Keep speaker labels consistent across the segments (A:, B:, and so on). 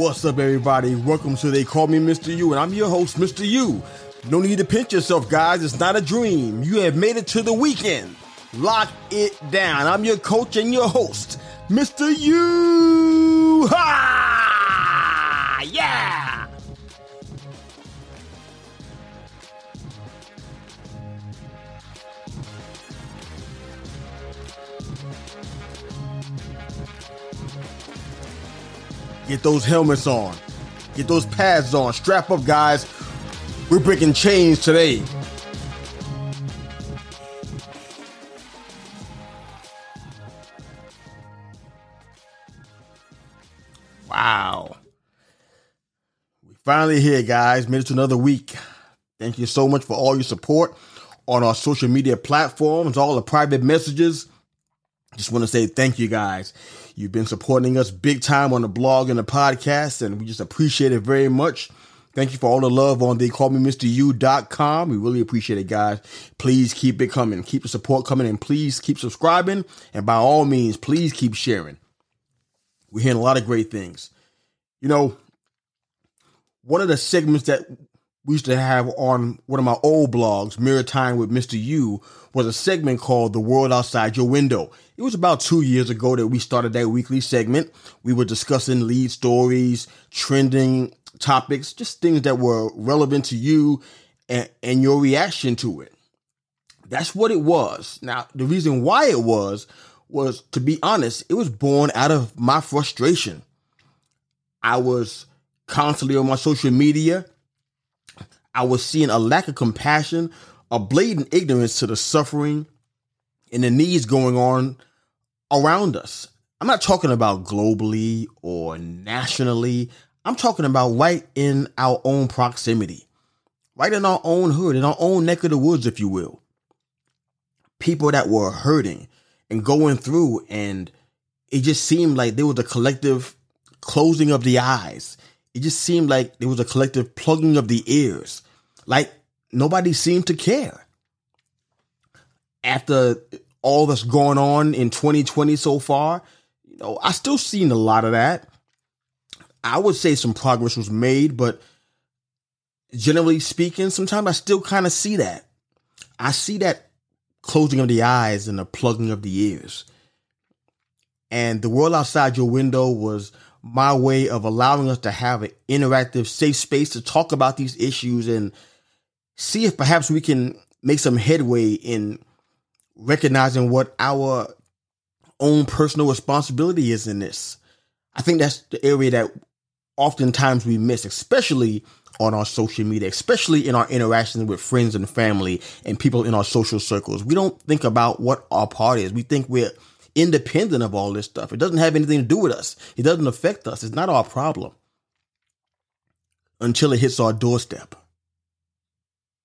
A: What's up, everybody? Welcome to They Call Me Mr. You, and I'm your host, Mr. You. No need to pinch yourself, guys. It's not a dream. You have made it to the weekend. Lock it down. I'm your coach and your host, Mr. You. Ha! Yeah! Get those helmets on. Get those pads on. Strap up, guys. We're breaking chains today. Wow. We finally here, guys. Made it to another week. Thank you so much for all your support on our social media platforms, all the private messages. Just want to say thank you guys. You've been supporting us big time on the blog and the podcast, and we just appreciate it very much. Thank you for all the love on the callmemru.com. We really appreciate it, guys. Please keep it coming. Keep the support coming and please keep subscribing. And by all means, please keep sharing. We're hearing a lot of great things. You know, one of the segments that we used to have on one of my old blogs, Mirror Time with Mr. U, was a segment called The World Outside Your Window. It was about two years ago that we started that weekly segment. We were discussing lead stories, trending topics, just things that were relevant to you and, and your reaction to it. That's what it was. Now, the reason why it was, was to be honest, it was born out of my frustration. I was constantly on my social media. I was seeing a lack of compassion, a blatant ignorance to the suffering and the needs going on around us. I'm not talking about globally or nationally. I'm talking about right in our own proximity, right in our own hood, in our own neck of the woods, if you will. People that were hurting and going through, and it just seemed like there was a collective closing of the eyes. It just seemed like there was a collective plugging of the ears. Like nobody seemed to care. After all that's going on in 2020 so far, you know, I still seen a lot of that. I would say some progress was made, but generally speaking, sometimes I still kind of see that. I see that closing of the eyes and the plugging of the ears. And the world outside your window was my way of allowing us to have an interactive, safe space to talk about these issues and see if perhaps we can make some headway in recognizing what our own personal responsibility is in this. I think that's the area that oftentimes we miss, especially on our social media, especially in our interactions with friends and family and people in our social circles. We don't think about what our part is. We think we're independent of all this stuff. It doesn't have anything to do with us. It doesn't affect us. It's not our problem until it hits our doorstep,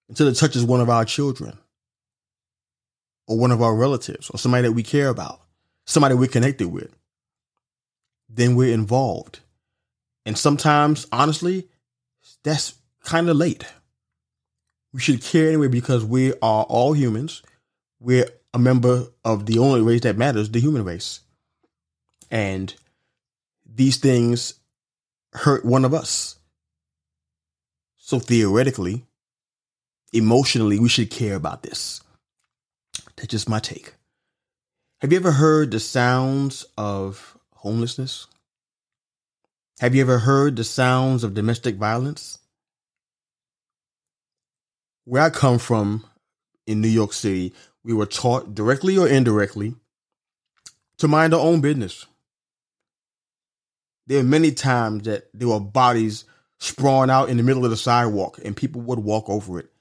A: until it touches one of our children or one of our relatives or somebody that we care about, somebody we're connected with. Then we're involved. And sometimes, honestly, that's kind of late. We should care anyway because we are all humans. We're a member of the only race that matters, the human race. And these things hurt one of us. So theoretically, emotionally, we should care about this. That's just my take. Have you ever heard the sounds of homelessness? Have you ever heard the sounds of domestic violence? Where I come from in New York City, we were taught directly or indirectly to mind our own business. There are many times that there were bodies sprawling out in the middle of the sidewalk and people would walk over it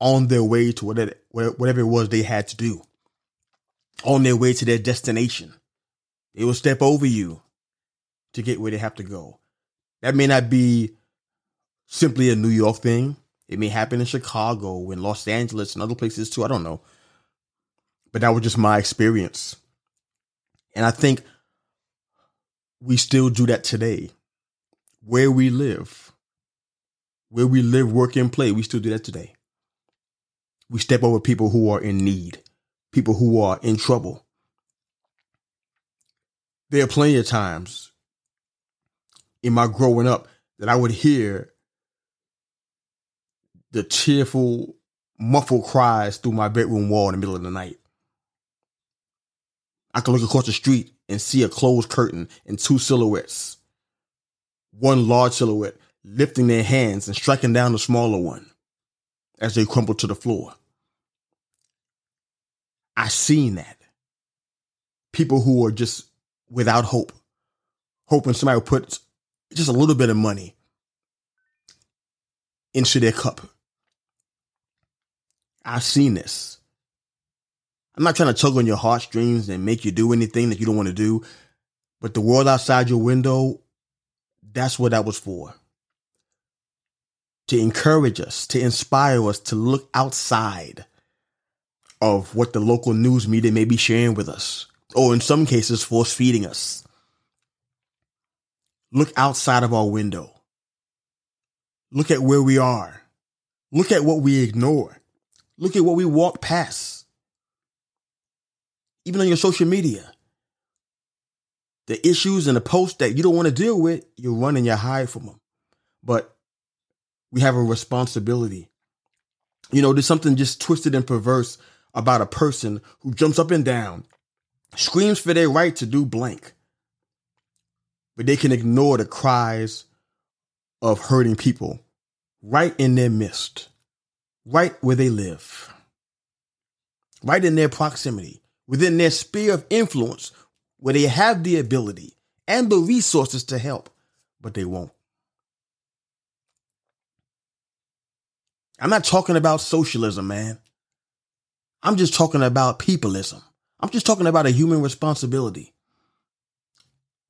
A: on their way to whatever, it was they had to do, on their way to their destination. They will step over you to get where they have to go. That may not be simply a New York thing. It may happen in Chicago, in Los Angeles, and other places too. I don't know. But that was just my experience. And I think we still do that today. Where we live, where we live, work, and play, we still do that today. We step over people who are in need, people who are in trouble. There are plenty of times in my growing up that I would hear the tearful, muffled cries through my bedroom wall in the middle of the night. I can look across the street and see a closed curtain and two silhouettes. One large silhouette lifting their hands and striking down the smaller one as they crumple to the floor. I seen that. People who are just without hope, hoping somebody will put just a little bit of money into their cup. I've seen this. I'm not trying to tug on your heartstrings and make you do anything that you don't want to do, but the world outside your window, that's what that was for. To encourage us, to inspire us to look outside of what the local news media may be sharing with us, or in some cases, force feeding us. Look outside of our window. Look at where we are. Look at what we ignore. Look at what we walk past. Even on your social media. The issues and the posts that you don't want to deal with, you run and you hide from them. But we have a responsibility. You know, there's something just twisted and perverse about a person who jumps up and down, screams for their right to do blank, but they can ignore the cries of hurting people right in their midst right where they live, right in their proximity, within their sphere of influence, where they have the ability and the resources to help, but they won't. I'm not talking about socialism, man. I'm just talking about peopleism. I'm just talking about a human responsibility.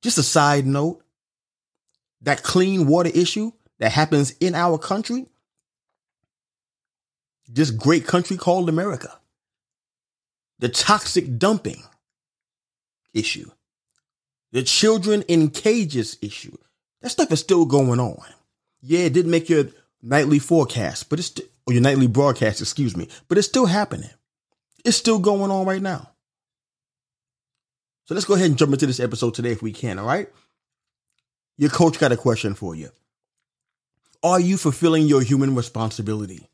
A: Just a side note that clean water issue that happens in our country this great country called America. The toxic dumping issue. The children in cages issue. That stuff is still going on. Yeah, it didn't make your nightly forecast, but it's st- or your nightly broadcast, excuse me, but it's still happening. It's still going on right now. So let's go ahead and jump into this episode today if we can, all right? Your coach got a question for you. Are you fulfilling your human responsibility?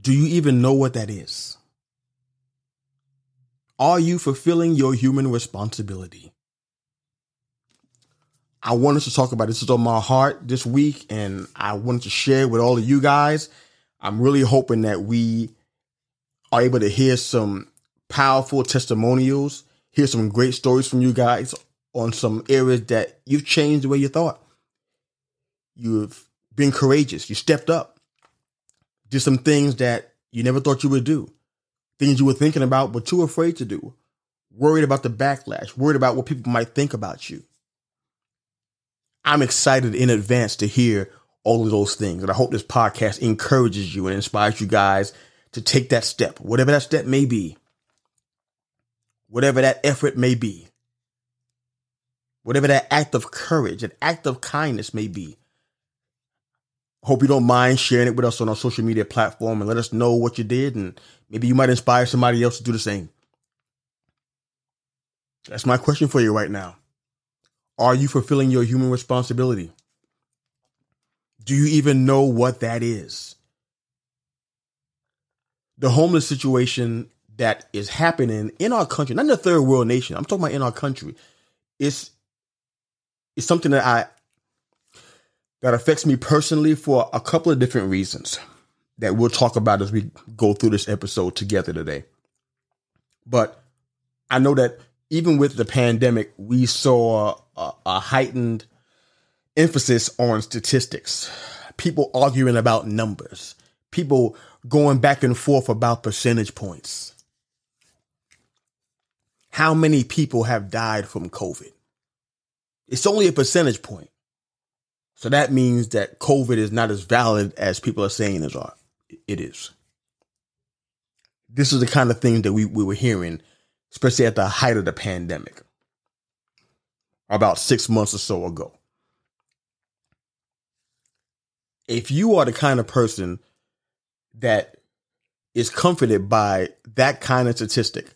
A: Do you even know what that is? Are you fulfilling your human responsibility? I wanted to talk about this. is on my heart this week, and I wanted to share with all of you guys. I'm really hoping that we are able to hear some powerful testimonials, hear some great stories from you guys on some areas that you've changed the way you thought. You've been courageous. You stepped up did some things that you never thought you would do, things you were thinking about but too afraid to do, worried about the backlash, worried about what people might think about you. I'm excited in advance to hear all of those things. And I hope this podcast encourages you and inspires you guys to take that step, whatever that step may be, whatever that effort may be, whatever that act of courage, an act of kindness may be. Hope you don't mind sharing it with us on our social media platform and let us know what you did, and maybe you might inspire somebody else to do the same. That's my question for you right now. Are you fulfilling your human responsibility? Do you even know what that is? The homeless situation that is happening in our country, not in the third world nation, I'm talking about in our country, it's, it's something that I, that affects me personally for a couple of different reasons that we'll talk about as we go through this episode together today. But I know that even with the pandemic, we saw a, a heightened emphasis on statistics, people arguing about numbers, people going back and forth about percentage points. How many people have died from COVID? It's only a percentage point. So that means that COVID is not as valid as people are saying it are. It is. This is the kind of thing that we, we were hearing, especially at the height of the pandemic, about six months or so ago. If you are the kind of person that is comforted by that kind of statistic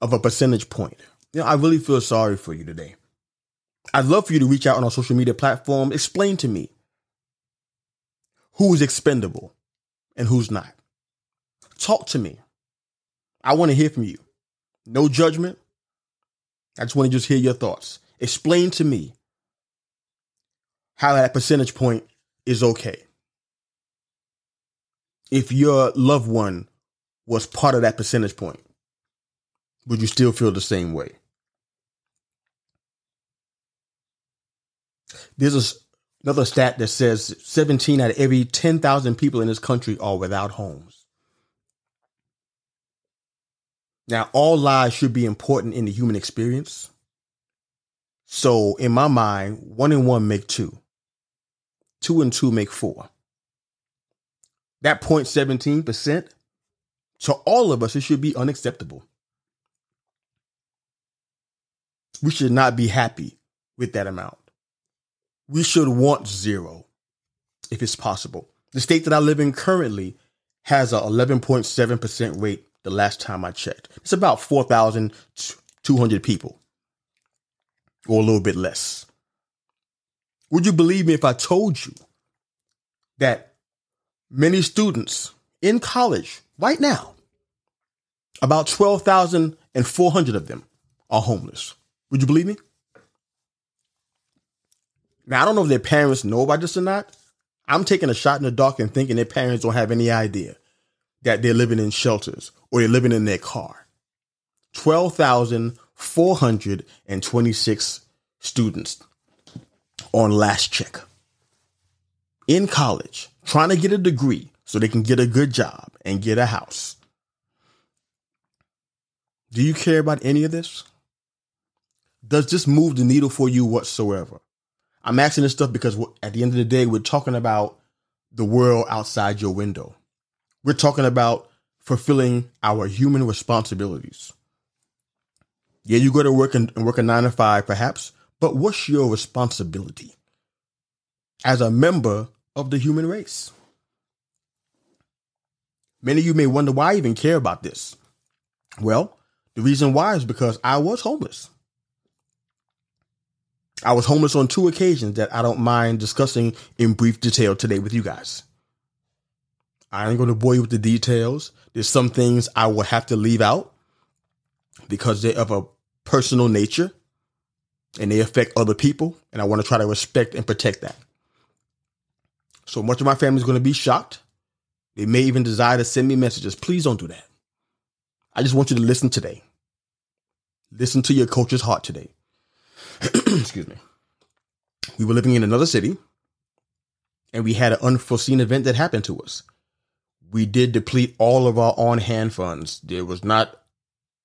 A: of a percentage point, you know, I really feel sorry for you today. I'd love for you to reach out on our social media platform. Explain to me who is expendable and who's not. Talk to me. I want to hear from you. No judgment. I just want to just hear your thoughts. Explain to me how that percentage point is okay. If your loved one was part of that percentage point, would you still feel the same way? There's another stat that says 17 out of every 10,000 people in this country are without homes. Now, all lives should be important in the human experience. So, in my mind, one and one make two, two and two make four. That 0.17% to all of us, it should be unacceptable. We should not be happy with that amount we should want zero if it's possible. The state that I live in currently has a 11.7% rate the last time I checked. It's about 4,200 people or a little bit less. Would you believe me if I told you that many students in college right now, about 12,400 of them are homeless? Would you believe me? Now, I don't know if their parents know about this or not. I'm taking a shot in the dark and thinking their parents don't have any idea that they're living in shelters or they're living in their car. 12,426 students on last check in college trying to get a degree so they can get a good job and get a house. Do you care about any of this? Does this move the needle for you whatsoever? I'm asking this stuff because at the end of the day, we're talking about the world outside your window. We're talking about fulfilling our human responsibilities. Yeah, you go to work and, work a nine to five, perhaps, but what's your responsibility as a member of the human race? Many of you may wonder why I even care about this. Well, the reason why is because I was homeless. I was homeless on two occasions that I don't mind discussing in brief detail today with you guys. I ain't going to bore you with the details. There's some things I will have to leave out because they're of a personal nature and they affect other people. And I want to try to respect and protect that. So much of my family is going to be shocked. They may even desire to send me messages. Please don't do that. I just want you to listen today. Listen to your coach's heart today. excuse me. We were living in another city and we had an unforeseen event that happened to us. We did deplete all of our on hand funds. There was not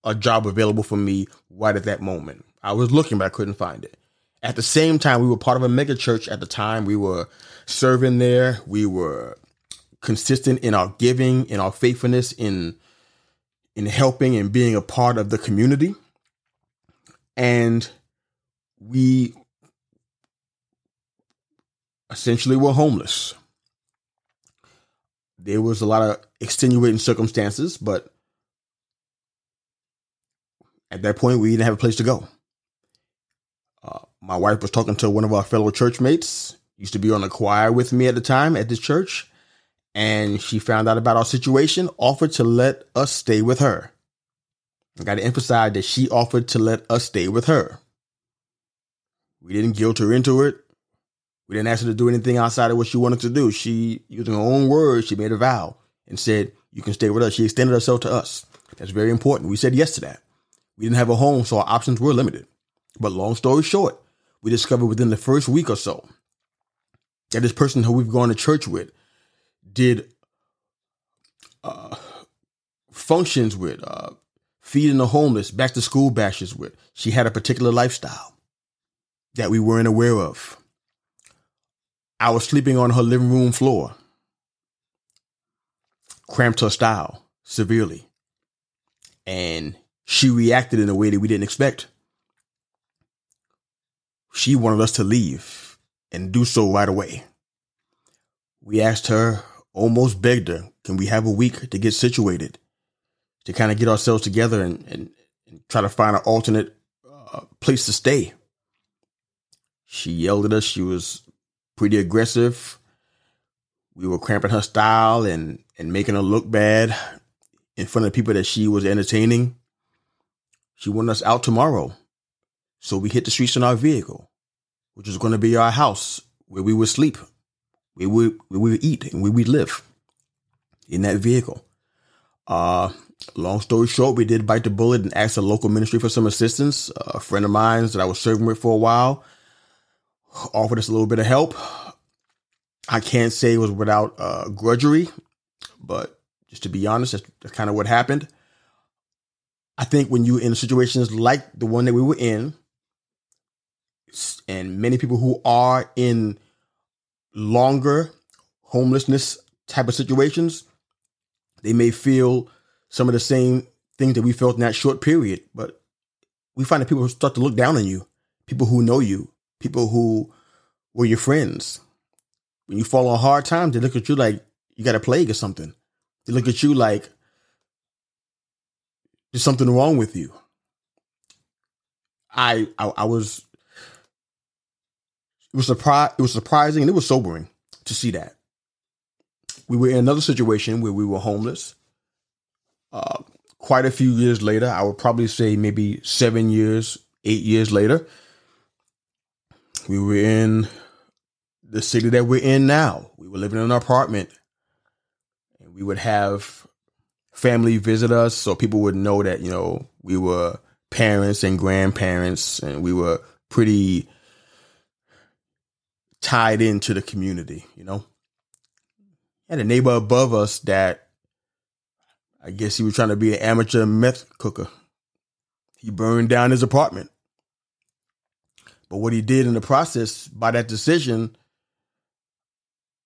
A: a job available for me right at that moment. I was looking, but I couldn't find it. At the same time, we were part of a mega church at the time. We were serving there. We were consistent in our giving, in our faithfulness, in in helping and being a part of the community. And we essentially were homeless. There was a lot of extenuating circumstances, but at that point, we didn't have a place to go. Uh, my wife was talking to one of our fellow church mates, used to be on the choir with me at the time at this church, and she found out about our situation, offered to let us stay with her. I got to emphasize that she offered to let us stay with her. We didn't guilt her into it. We didn't ask her to do anything outside of what she wanted to do. She, using her own words, she made a vow and said, You can stay with us. She extended herself to us. That's very important. We said yes to that. We didn't have a home, so our options were limited. But long story short, we discovered within the first week or so that this person who we've gone to church with did uh, functions with, uh, feeding the homeless, back to school bashes with. She had a particular lifestyle that we weren't aware of. I was sleeping on her living room floor, cramped her style severely, and she reacted in a way that we didn't expect. She wanted us to leave and do so right away. We asked her, almost begged her, can we have a week to get situated, to kind of get ourselves together and, and, and try to find an alternate uh, place to stay? She yelled at us. She was pretty aggressive. We were cramping her style and, and making her look bad in front of people that she was entertaining. She wanted us out tomorrow. So we hit the streets in our vehicle, which was going to be our house where we would sleep we would we would eat and where we live in that vehicle. Uh, long story short, we did bite the bullet and asked the local ministry for some assistance. A friend of mine that I was serving with for a while offered us a little bit of help. I can't say it was without uh, grudgery, but just to be honest, that's, that's kind of what happened. I think when you're in situations like the one that we were in, and many people who are in longer homelessness type of situations, they may feel some of the same things that we felt in that short period. But we find that people start to look down on you, people who know you, people who were your friends. When you fall on hard times, they look at you like you got a plague or something. They look at you like there's something wrong with you. I I, I was it was surprise. It was surprising and it was sobering to see that. We were in another situation where we were homeless. Uh, quite a few years later, I would probably say maybe seven years, eight years later, we were in the city that we're in now. We were living in an apartment, and we would have family visit us, so people would know that you know we were parents and grandparents, and we were pretty tied into the community, you know. And a neighbor above us that I guess he was trying to be an amateur meth cooker. He burned down his apartment. But what he did in the process by that decision,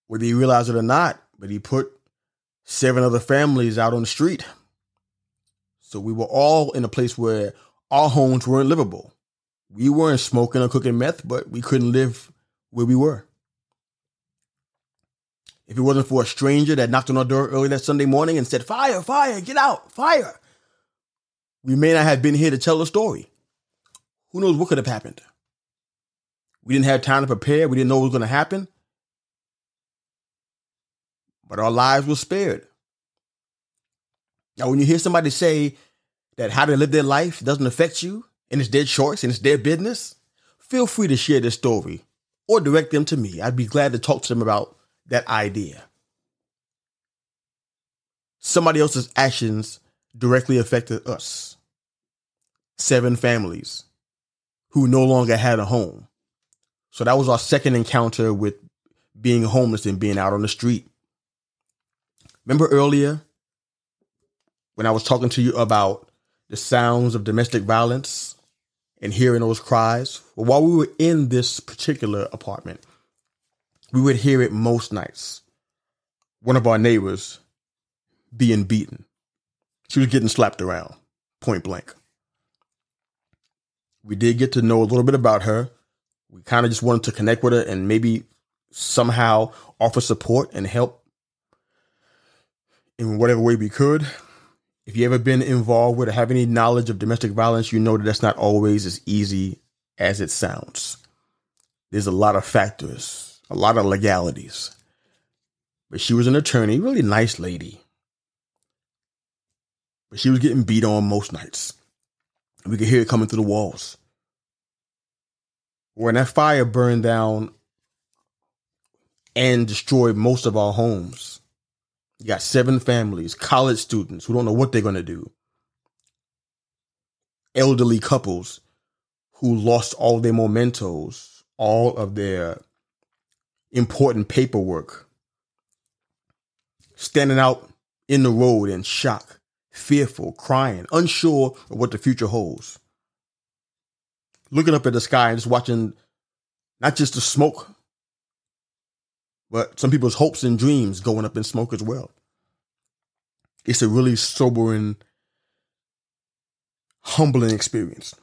A: whether he realized it or not, but he put seven other families out on the street. So we were all in a place where our homes weren't livable. We weren't smoking or cooking meth, but we couldn't live where we were. If it wasn't for a stranger that knocked on our door early that Sunday morning and said, Fire, fire, get out, fire, we may not have been here to tell the story. Who knows what could have happened? We didn't have time to prepare. We didn't know what was going to happen. But our lives were spared. Now, when you hear somebody say that how they live their life doesn't affect you and it's their choice and it's their business, feel free to share this story or direct them to me. I'd be glad to talk to them about that idea. Somebody else's actions directly affected us. Seven families who no longer had a home. So that was our second encounter with being homeless and being out on the street. Remember earlier when I was talking to you about the sounds of domestic violence? and hearing those cries. Well, while we were in this particular apartment, we would hear it most nights. One of our neighbors being beaten. She was getting slapped around, point blank. We did get to know a little bit about her. We kind of just wanted to connect with her and maybe somehow offer support and help in whatever way we could. If you ever been involved with or have any knowledge of domestic violence, you know that that's not always as easy as it sounds. There's a lot of factors, a lot of legalities. But she was an attorney, really nice lady. But she was getting beat on most nights. We could hear it coming through the walls. When that fire burned down and destroyed most of our homes, you got seven families, college students who don't know what they're going to do, elderly couples who lost all their mementos, all of their important paperwork, standing out in the road in shock, fearful, crying, unsure of what the future holds. Looking up at the sky and just watching not just the smoke but some people's hopes and dreams going up in smoke as well. It's a really sobering, humbling experience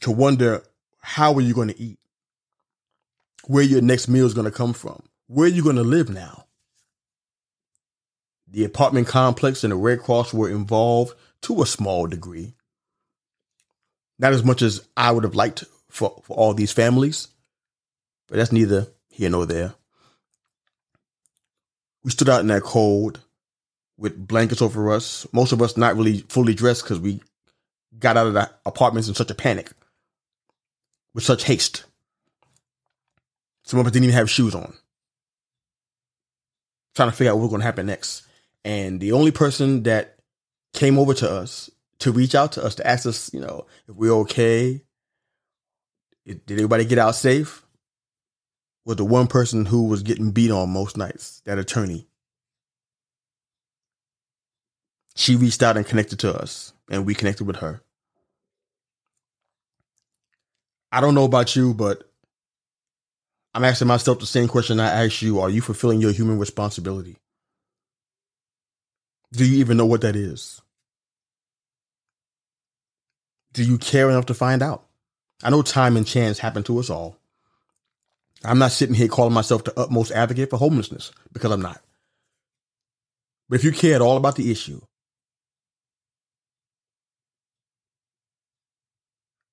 A: to wonder how are you going to eat? Where your next meal is going to come from? Where are you going to live now? The apartment complex and the Red Cross were involved to a small degree. Not as much as I would have liked for, for all these families, but that's neither here nor there. We stood out in that cold with blankets over us. Most of us not really fully dressed because we got out of the apartments in such a panic, with such haste. Some of us didn't even have shoes on. Trying to figure out what was going to happen next. And the only person that came over to us to reach out to us to ask us, you know, if we're okay, did everybody get out safe? Was the one person who was getting beat on most nights, that attorney. She reached out and connected to us, and we connected with her. I don't know about you, but I'm asking myself the same question I asked you. Are you fulfilling your human responsibility? Do you even know what that is? Do you care enough to find out? I know time and chance happen to us all. I'm not sitting here calling myself the utmost advocate for homelessness because I'm not. But if you care at all about the issue,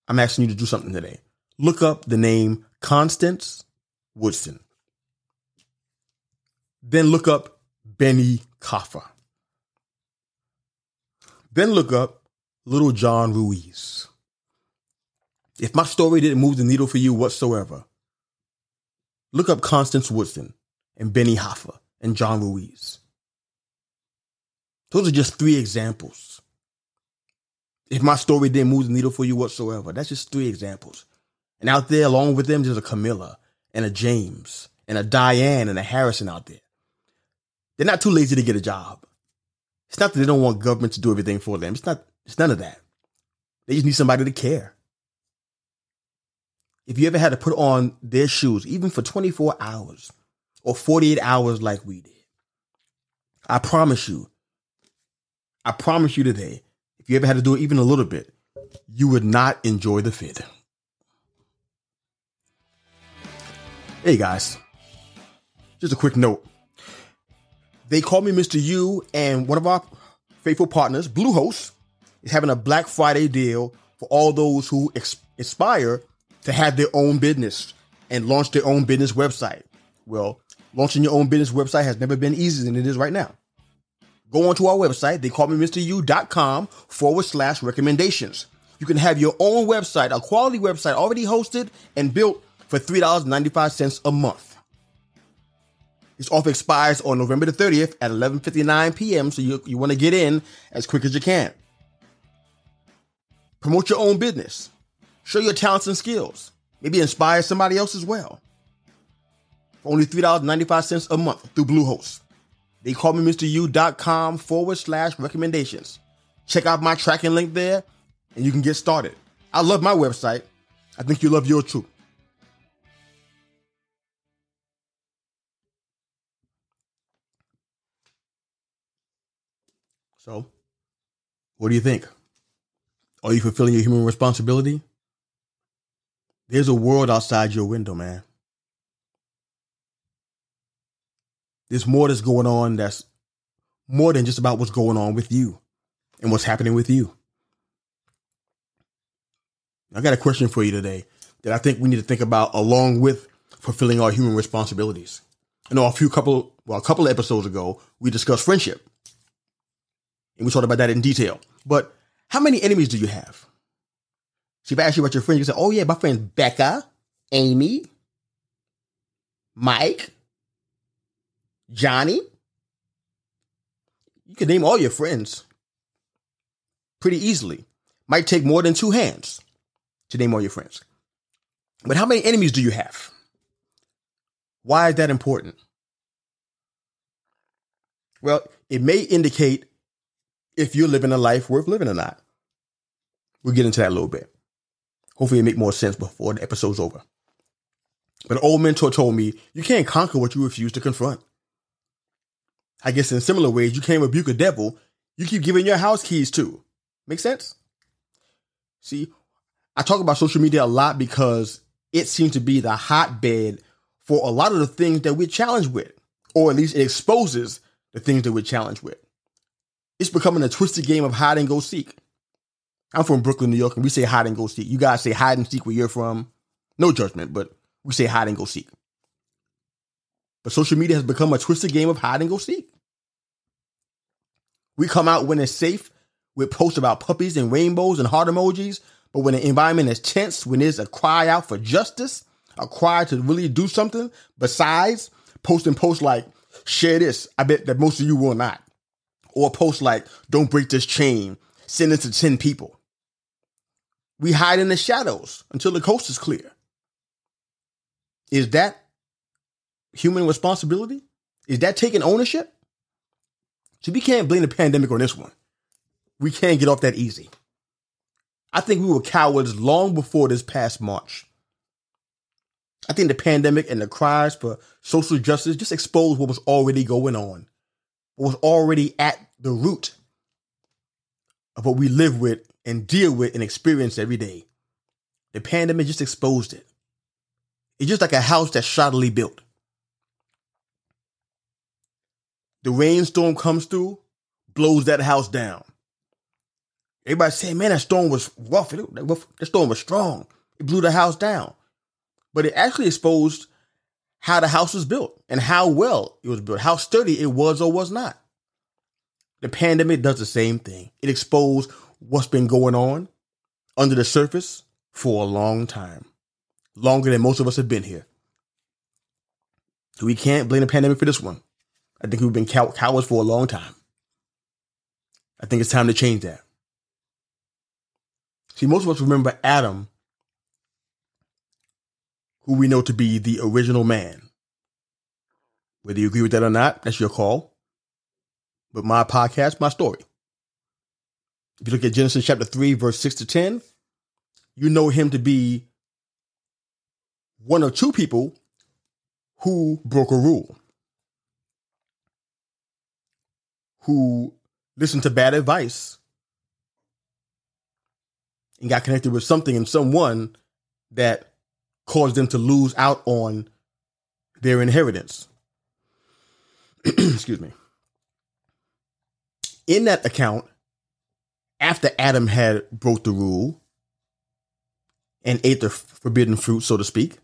A: I'm asking you to do something today. Look up the name Constance Woodson. Then look up Benny Kaffa. Then look up Little John Ruiz. If my story didn't move the needle for you whatsoever, look up Constance Woodson and Benny Hoffa and John Ruiz. Those are just three examples. If my story didn't move the needle for you whatsoever, that's just three examples. And out there, along with them, there's a Camilla and a James and a Diane and a Harrison out there. They're not too lazy to get a job. It's not that they don't want government to do everything for them. It's not, it's none of that. They just need somebody to care. If you ever had to put on their shoes, even for 24 hours or 48 hours like we did, I promise you, I promise you today, if you ever had to do it even a little bit, you would not enjoy the fit. Hey guys, just a quick note. They call me Mr. U, and one of our faithful partners, Bluehost, is having a Black Friday deal for all those who ex- aspire to have their own business and launch their own business website. Well, launching your own business website has never been easier than it is right now. Go onto our website, they call me Mr. forward slash recommendations. You can have your own website, a quality website already hosted and built for $3.95 a month. This offer expires on November the 30th at 11:59 p.m. So you, you want to get in as quick as you can. Promote your own business. Show your talents and skills. Maybe inspire somebody else as well. For only $3.95 a month through Bluehost. They call me MrU.com forward slash recommendations. Check out my tracking link there and you can get started. I love my website. I think you love yours too. So, what do you think? Are you fulfilling your human responsibility? There's a world outside your window, man. There's more that's going on that's more than just about what's going on with you and what's happening with you. I got a question for you today that I think we need to think about along with fulfilling our human responsibilities. I know a few couple, well, a couple episodes ago, we discussed friendship. And we talked about that in detail. But how many enemies do you have? See, if I ask you about your friends, you say, oh, yeah, my friends Becca, Amy, Mike, Johnny. You can name all your friends pretty easily. Might take more than two hands to name all your friends. But how many enemies do you have? Why is that important? Well, it may indicate if you're living a life worth living or not. We'll get into that a little bit. Hopefully, it make more sense before the episode's over. But an old mentor told me, you can't conquer what you refuse to confront. I guess in similar ways, you can't rebuke a devil you keep giving your house keys to. Make sense? See, I talk about social media a lot because it seems to be the hotbed for a lot of the things that we're challenged with, or at least it exposes the things that we're challenged with. It's becoming a twisted game of hide and go seek. I'm from Brooklyn, New York, and we say hide and go seek. You guys say hide and seek where you're from. No judgment, but we say hide and go seek. But social media has become a twisted game of hide and go seek. We come out when it's safe with posts about puppies and rainbows and heart emojis, but when the environment is tense, when there's a cry out for justice, a cry to really do something besides posting posts like, share this, I bet that most of you will not. Or a post like, don't break this chain, send it to 10 people. We hide in the shadows until the coast is clear. Is that human responsibility? Is that taking ownership? So we can't blame the pandemic on this one. We can't get off that easy. I think we were cowards long before this past March. I think the pandemic and the cries for social justice just exposed what was already going on, was already at the root of what we live with and deal with and experience every day. The pandemic just exposed it. It's just like a house that's shoddily built. The rainstorm comes through, blows that house down. Everybody saying, man, that storm was rough. That storm was strong. It blew the house down. But it actually exposed how the house was built and how well it was built, how sturdy it was or was not. The pandemic does the same thing. It exposed what's been going on under the surface for a long time, longer than most of us have been here. We can't blame the pandemic for this one. I think we've been cow- cowards for a long time. I think it's time to change that. See, most of us remember Adam, who we know to be the original man. Whether you agree with that or not, that's your call. But my podcast, my story. If you look at Genesis chapter 3, verse 6 to 10, you know him to be one of two people who broke a rule, who listened to bad advice and got connected with something and someone that caused them to lose out on their inheritance. Excuse me. In that account, after Adam had broke the rule and ate the forbidden fruit, so to speak,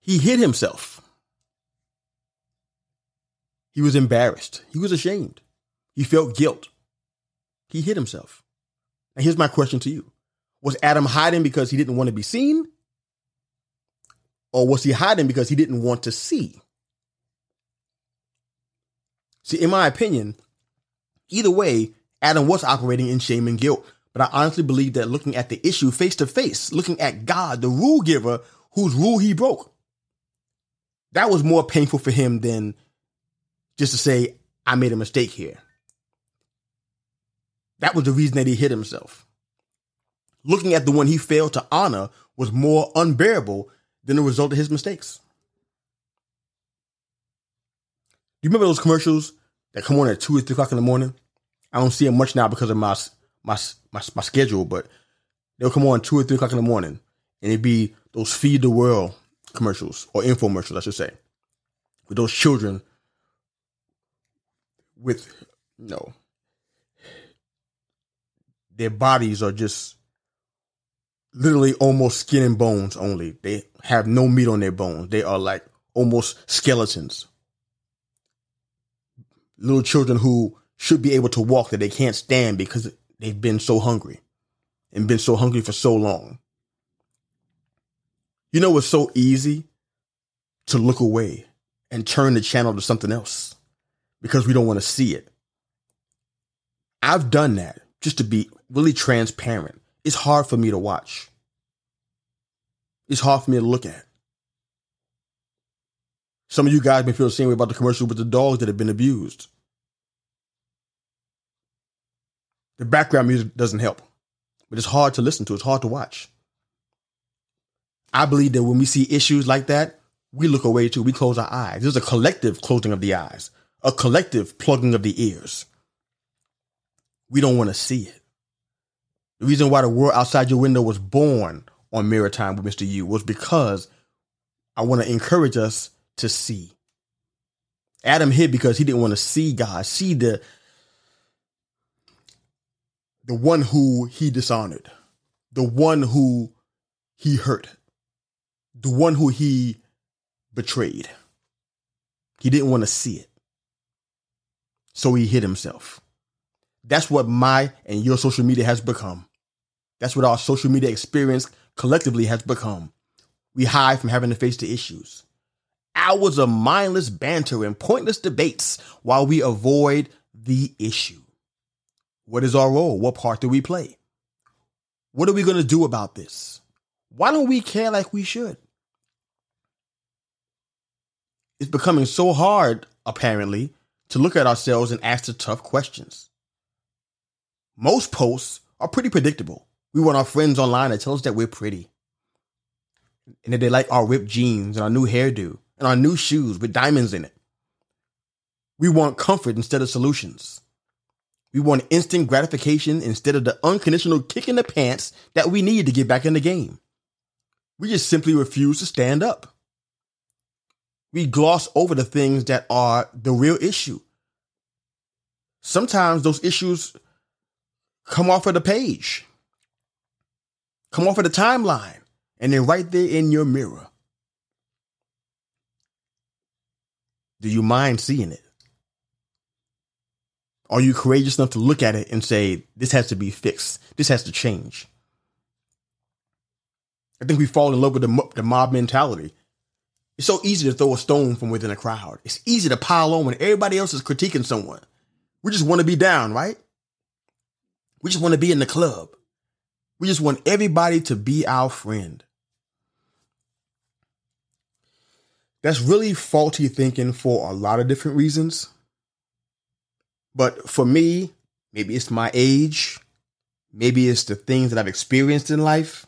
A: he hid himself. He was embarrassed. He was ashamed. He felt guilt. He hid himself. And here's my question to you Was Adam hiding because he didn't want to be seen? Or was he hiding because he didn't want to see? See, in my opinion, either way, Adam was operating in shame and guilt. But I honestly believe that looking at the issue face to face, looking at God, the rule giver, whose rule he broke, that was more painful for him than just to say, I made a mistake here. That was the reason that he hit himself. Looking at the one he failed to honor was more unbearable than the result of his mistakes. Do you remember those commercials that come on at two or three o'clock in the morning? I don't see them much now because of my my my, my schedule, but they'll come on two or three o'clock in the morning, and it'd be those feed the world commercials or infomercials, I should say, with those children with you know their bodies are just literally almost skin and bones only. They have no meat on their bones. They are like almost skeletons. Little children who should be able to walk that they can't stand because they've been so hungry and been so hungry for so long. You know, it's so easy to look away and turn the channel to something else because we don't want to see it. I've done that just to be really transparent. It's hard for me to watch. It's hard for me to look at. Some of you guys may feel the same way about the commercial with the dogs that have been abused. The background music doesn't help, but it's hard to listen to. It's hard to watch. I believe that when we see issues like that, we look away too. We close our eyes. There's a collective closing of the eyes, a collective plugging of the ears. We don't want to see it. The reason why the world outside your window was born on Mirror Time with Mr. U was because I want to encourage us to see. Adam hid because he didn't want to see God, see the the one who he dishonored, the one who he hurt, the one who he betrayed. He didn't want to see it. So he hid himself. That's what my and your social media has become. That's what our social media experience collectively has become. We hide from having to face the issues. Hours of mindless banter and pointless debates while we avoid the issue. What is our role? What part do we play? What are we going to do about this? Why don't we care like we should? It's becoming so hard, apparently, to look at ourselves and ask the tough questions. Most posts are pretty predictable. We want our friends online to tell us that we're pretty. And that they like our ripped jeans and our new hairdo and our new shoes with diamonds in it. We want comfort instead of solutions. We want instant gratification instead of the unconditional kick in the pants that we need to get back in the game. We just simply refuse to stand up. We gloss over the things that are the real issue. Sometimes those issues come off of the page come off of the timeline, and they're right there in your mirror. Do you mind seeing it? Are you courageous enough to look at it and say, this has to be fixed? This has to change? I think we fall in love with the, the mob mentality. It's so easy to throw a stone from within a crowd. It's easy to pile on when everybody else is critiquing someone. We just want to be down, right? We just want to be in the club. We just want everybody to be our friend. That's really faulty thinking for a lot of different reasons. But for me, maybe it's my age, maybe it's the things that I've experienced in life.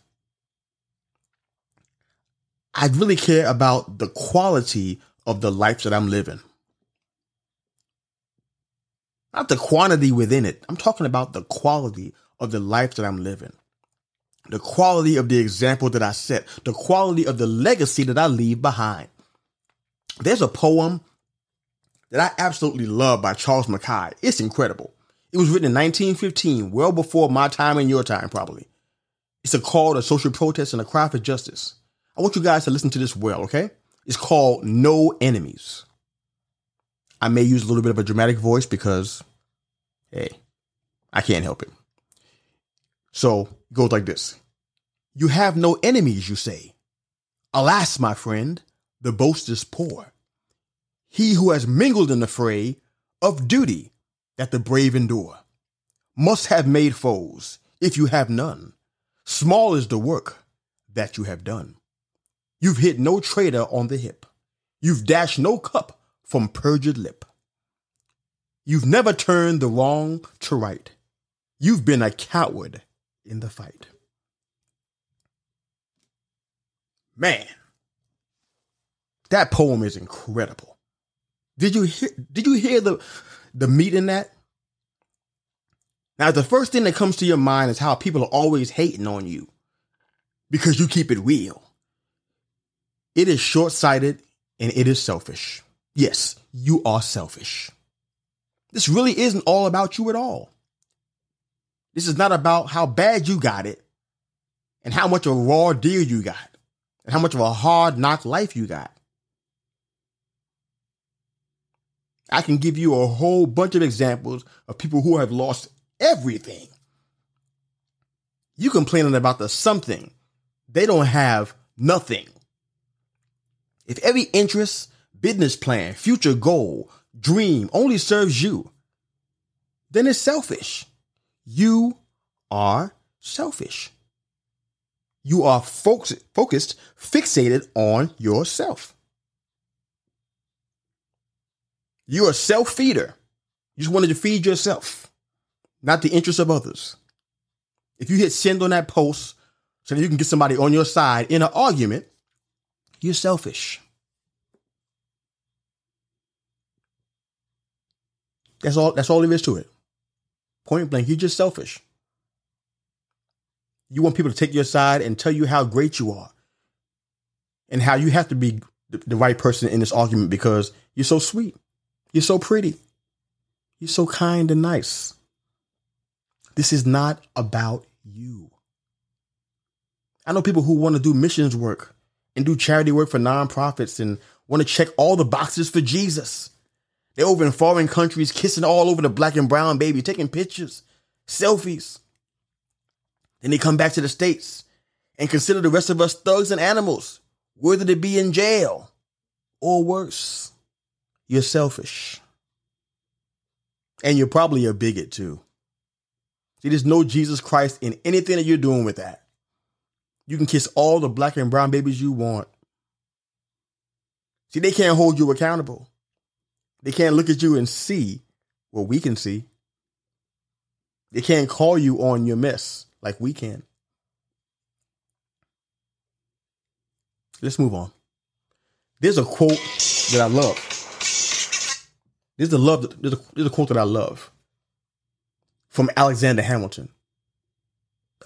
A: I really care about the quality of the life that I'm living. Not the quantity within it. I'm talking about the quality of the life that I'm living the quality of the example that I set, the quality of the legacy that I leave behind. There's a poem that I absolutely love by Charles Mackay. It's incredible. It was written in 1915, well before my time and your time, probably. It's a call to social protest and a cry for justice. I want you guys to listen to this well, okay? It's called No Enemies. I may use a little bit of a dramatic voice because, hey, I can't help it. So it goes like this You have no enemies, you say. Alas, my friend, the boast is poor. He who has mingled in the fray of duty that the brave endure must have made foes if you have none. Small is the work that you have done. You've hit no traitor on the hip. You've dashed no cup from perjured lip. You've never turned the wrong to right. You've been a coward in the fight. Man, that poem is incredible. Did you hear did you hear the the meat in that? Now the first thing that comes to your mind is how people are always hating on you because you keep it real. It is short-sighted and it is selfish. Yes, you are selfish. This really isn't all about you at all. This is not about how bad you got it and how much of a raw deal you got and how much of a hard knock life you got. I can give you a whole bunch of examples of people who have lost everything. You complaining about the something, they don't have nothing. If every interest, business plan, future goal, dream only serves you, then it's selfish. You are selfish. You are focused, focused, fixated on yourself. You're a self feeder. You just wanted to feed yourself, not the interests of others. If you hit send on that post so that you can get somebody on your side in an argument, you're selfish. That's all that's all there is to it. Point blank, you're just selfish. You want people to take your side and tell you how great you are and how you have to be the right person in this argument because you're so sweet. You're so pretty. You're so kind and nice. This is not about you. I know people who want to do missions work and do charity work for nonprofits and want to check all the boxes for Jesus. They're over in foreign countries kissing all over the black and brown baby, taking pictures, selfies. Then they come back to the States and consider the rest of us thugs and animals, worthy to be in jail or worse. You're selfish. And you're probably a bigot too. See, there's no Jesus Christ in anything that you're doing with that. You can kiss all the black and brown babies you want. See, they can't hold you accountable. They can't look at you and see what we can see. They can't call you on your mess like we can. Let's move on. There's a quote that I love. There's a love. There's a, there's a quote that I love from Alexander Hamilton.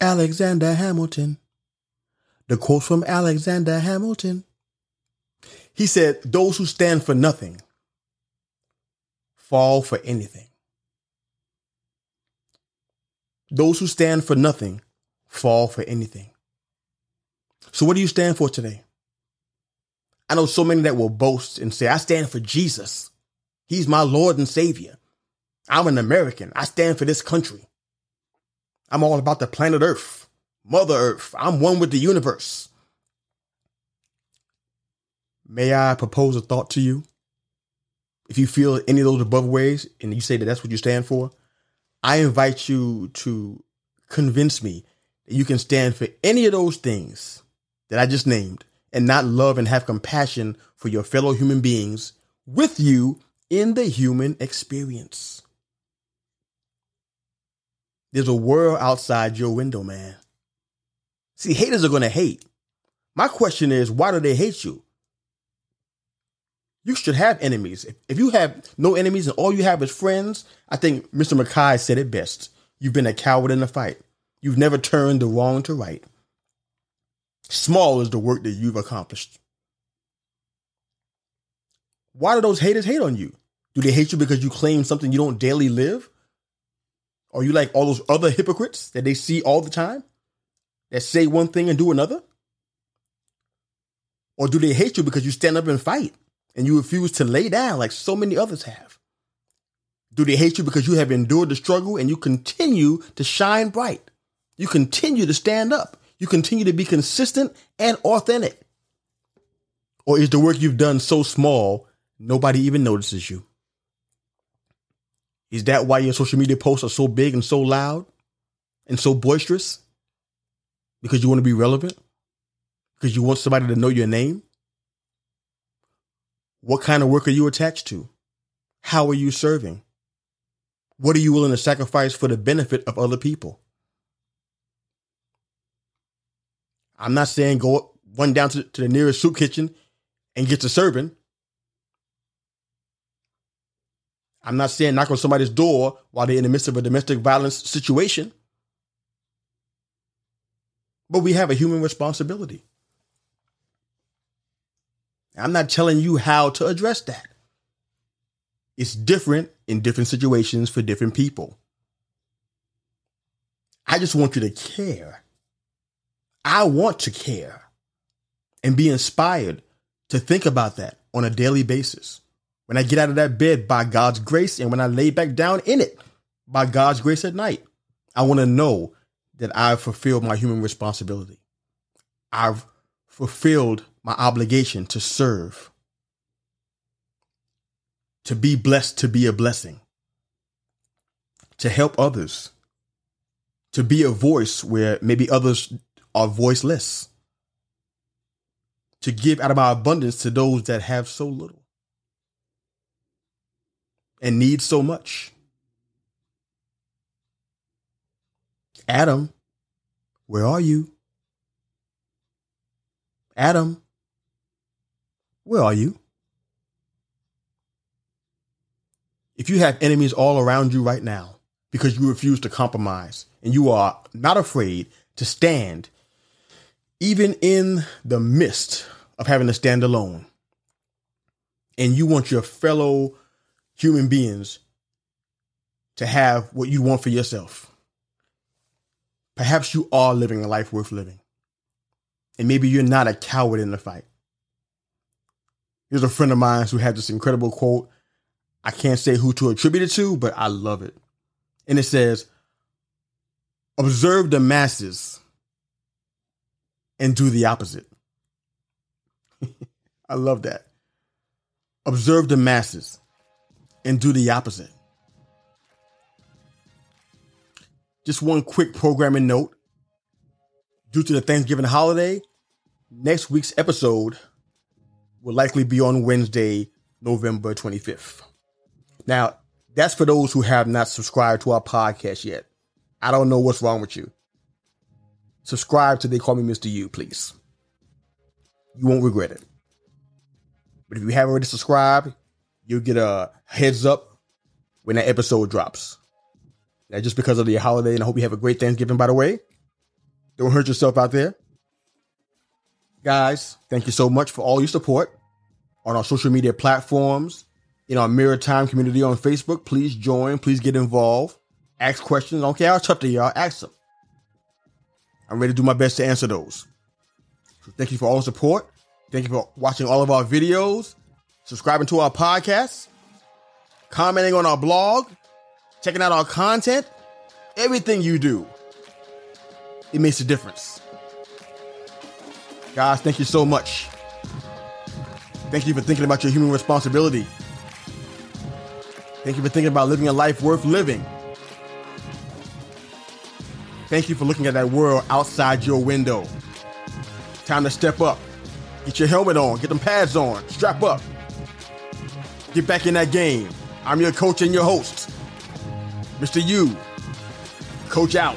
A: Alexander Hamilton. The quote from Alexander Hamilton. He said, Those who stand for nothing fall for anything. Those who stand for nothing fall for anything. So, what do you stand for today? I know so many that will boast and say, I stand for Jesus. He's my Lord and Savior. I'm an American. I stand for this country. I'm all about the planet Earth, Mother Earth. I'm one with the universe. May I propose a thought to you? If you feel any of those above ways and you say that that's what you stand for, I invite you to convince me that you can stand for any of those things that I just named and not love and have compassion for your fellow human beings with you in the human experience. There's a world outside your window, man. See, haters are going to hate. My question is, why do they hate you? You should have enemies. If you have no enemies and all you have is friends, I think Mr. Mackay said it best. You've been a coward in a fight. You've never turned the wrong to right. Small is the work that you've accomplished. Why do those haters hate on you? Do they hate you because you claim something you don't daily live? Are you like all those other hypocrites that they see all the time that say one thing and do another? Or do they hate you because you stand up and fight and you refuse to lay down like so many others have? Do they hate you because you have endured the struggle and you continue to shine bright? You continue to stand up you continue to be consistent and authentic? Or is the work you've done so small, nobody even notices you? Is that why your social media posts are so big and so loud and so boisterous? Because you want to be relevant? Because you want somebody to know your name? What kind of work are you attached to? How are you serving? What are you willing to sacrifice for the benefit of other people? I'm not saying go run down to, to the nearest soup kitchen and get to serving. I'm not saying knock on somebody's door while they're in the midst of a domestic violence situation. But we have a human responsibility. I'm not telling you how to address that. It's different in different situations for different people. I just want you to care I want to care and be inspired to think about that on a daily basis. When I get out of that bed by God's grace and when I lay back down in it by God's grace at night, I want to know that I've fulfilled my human responsibility. I've fulfilled my obligation to serve, to be blessed, to be a blessing, to help others, to be a voice where maybe others are voiceless. To give out of my abundance to those that have so little and need so much. Adam, where are you? Adam, where are you? If you have enemies all around you right now because you refuse to compromise and you are not afraid to stand, even in the midst of having to stand alone, and you want your fellow human beings to have what you want for yourself, perhaps you are living a life worth living. And maybe you're not a coward in the fight. There's a friend of mine who had this incredible quote. I can't say who to attribute it to, but I love it. And it says, Observe the masses and do the opposite. I love that. Observe the masses and do the opposite. Just one quick programming note. Due to the Thanksgiving holiday, next week's episode will likely be on Wednesday, November 25th. Now, that's for those who have not subscribed to our podcast yet. I don't know what's wrong with you. Subscribe to They Call Me Mr. U, please. You won't regret it. But if you haven't already subscribed, you'll get a heads up when that episode drops. Now, just because of the holiday, and I hope you have a great Thanksgiving, by the way. Don't hurt yourself out there. Guys, thank you so much for all your support on our social media platforms, in our Mirror Time community on Facebook. Please join, please get involved, ask questions. I don't care how tough they are, ask them. I'm ready to do my best to answer those. So thank you for all the support. Thank you for watching all of our videos, subscribing to our podcast, commenting on our blog, checking out our content. Everything you do, it makes a difference. Guys, thank you so much. Thank you for thinking about your human responsibility. Thank you for thinking about living a life worth living. Thank you for looking at that world outside your window. Time to step up. Get your helmet on, get them pads on, strap up. Get back in that game. I'm your coach and your host, Mr. U. Coach out.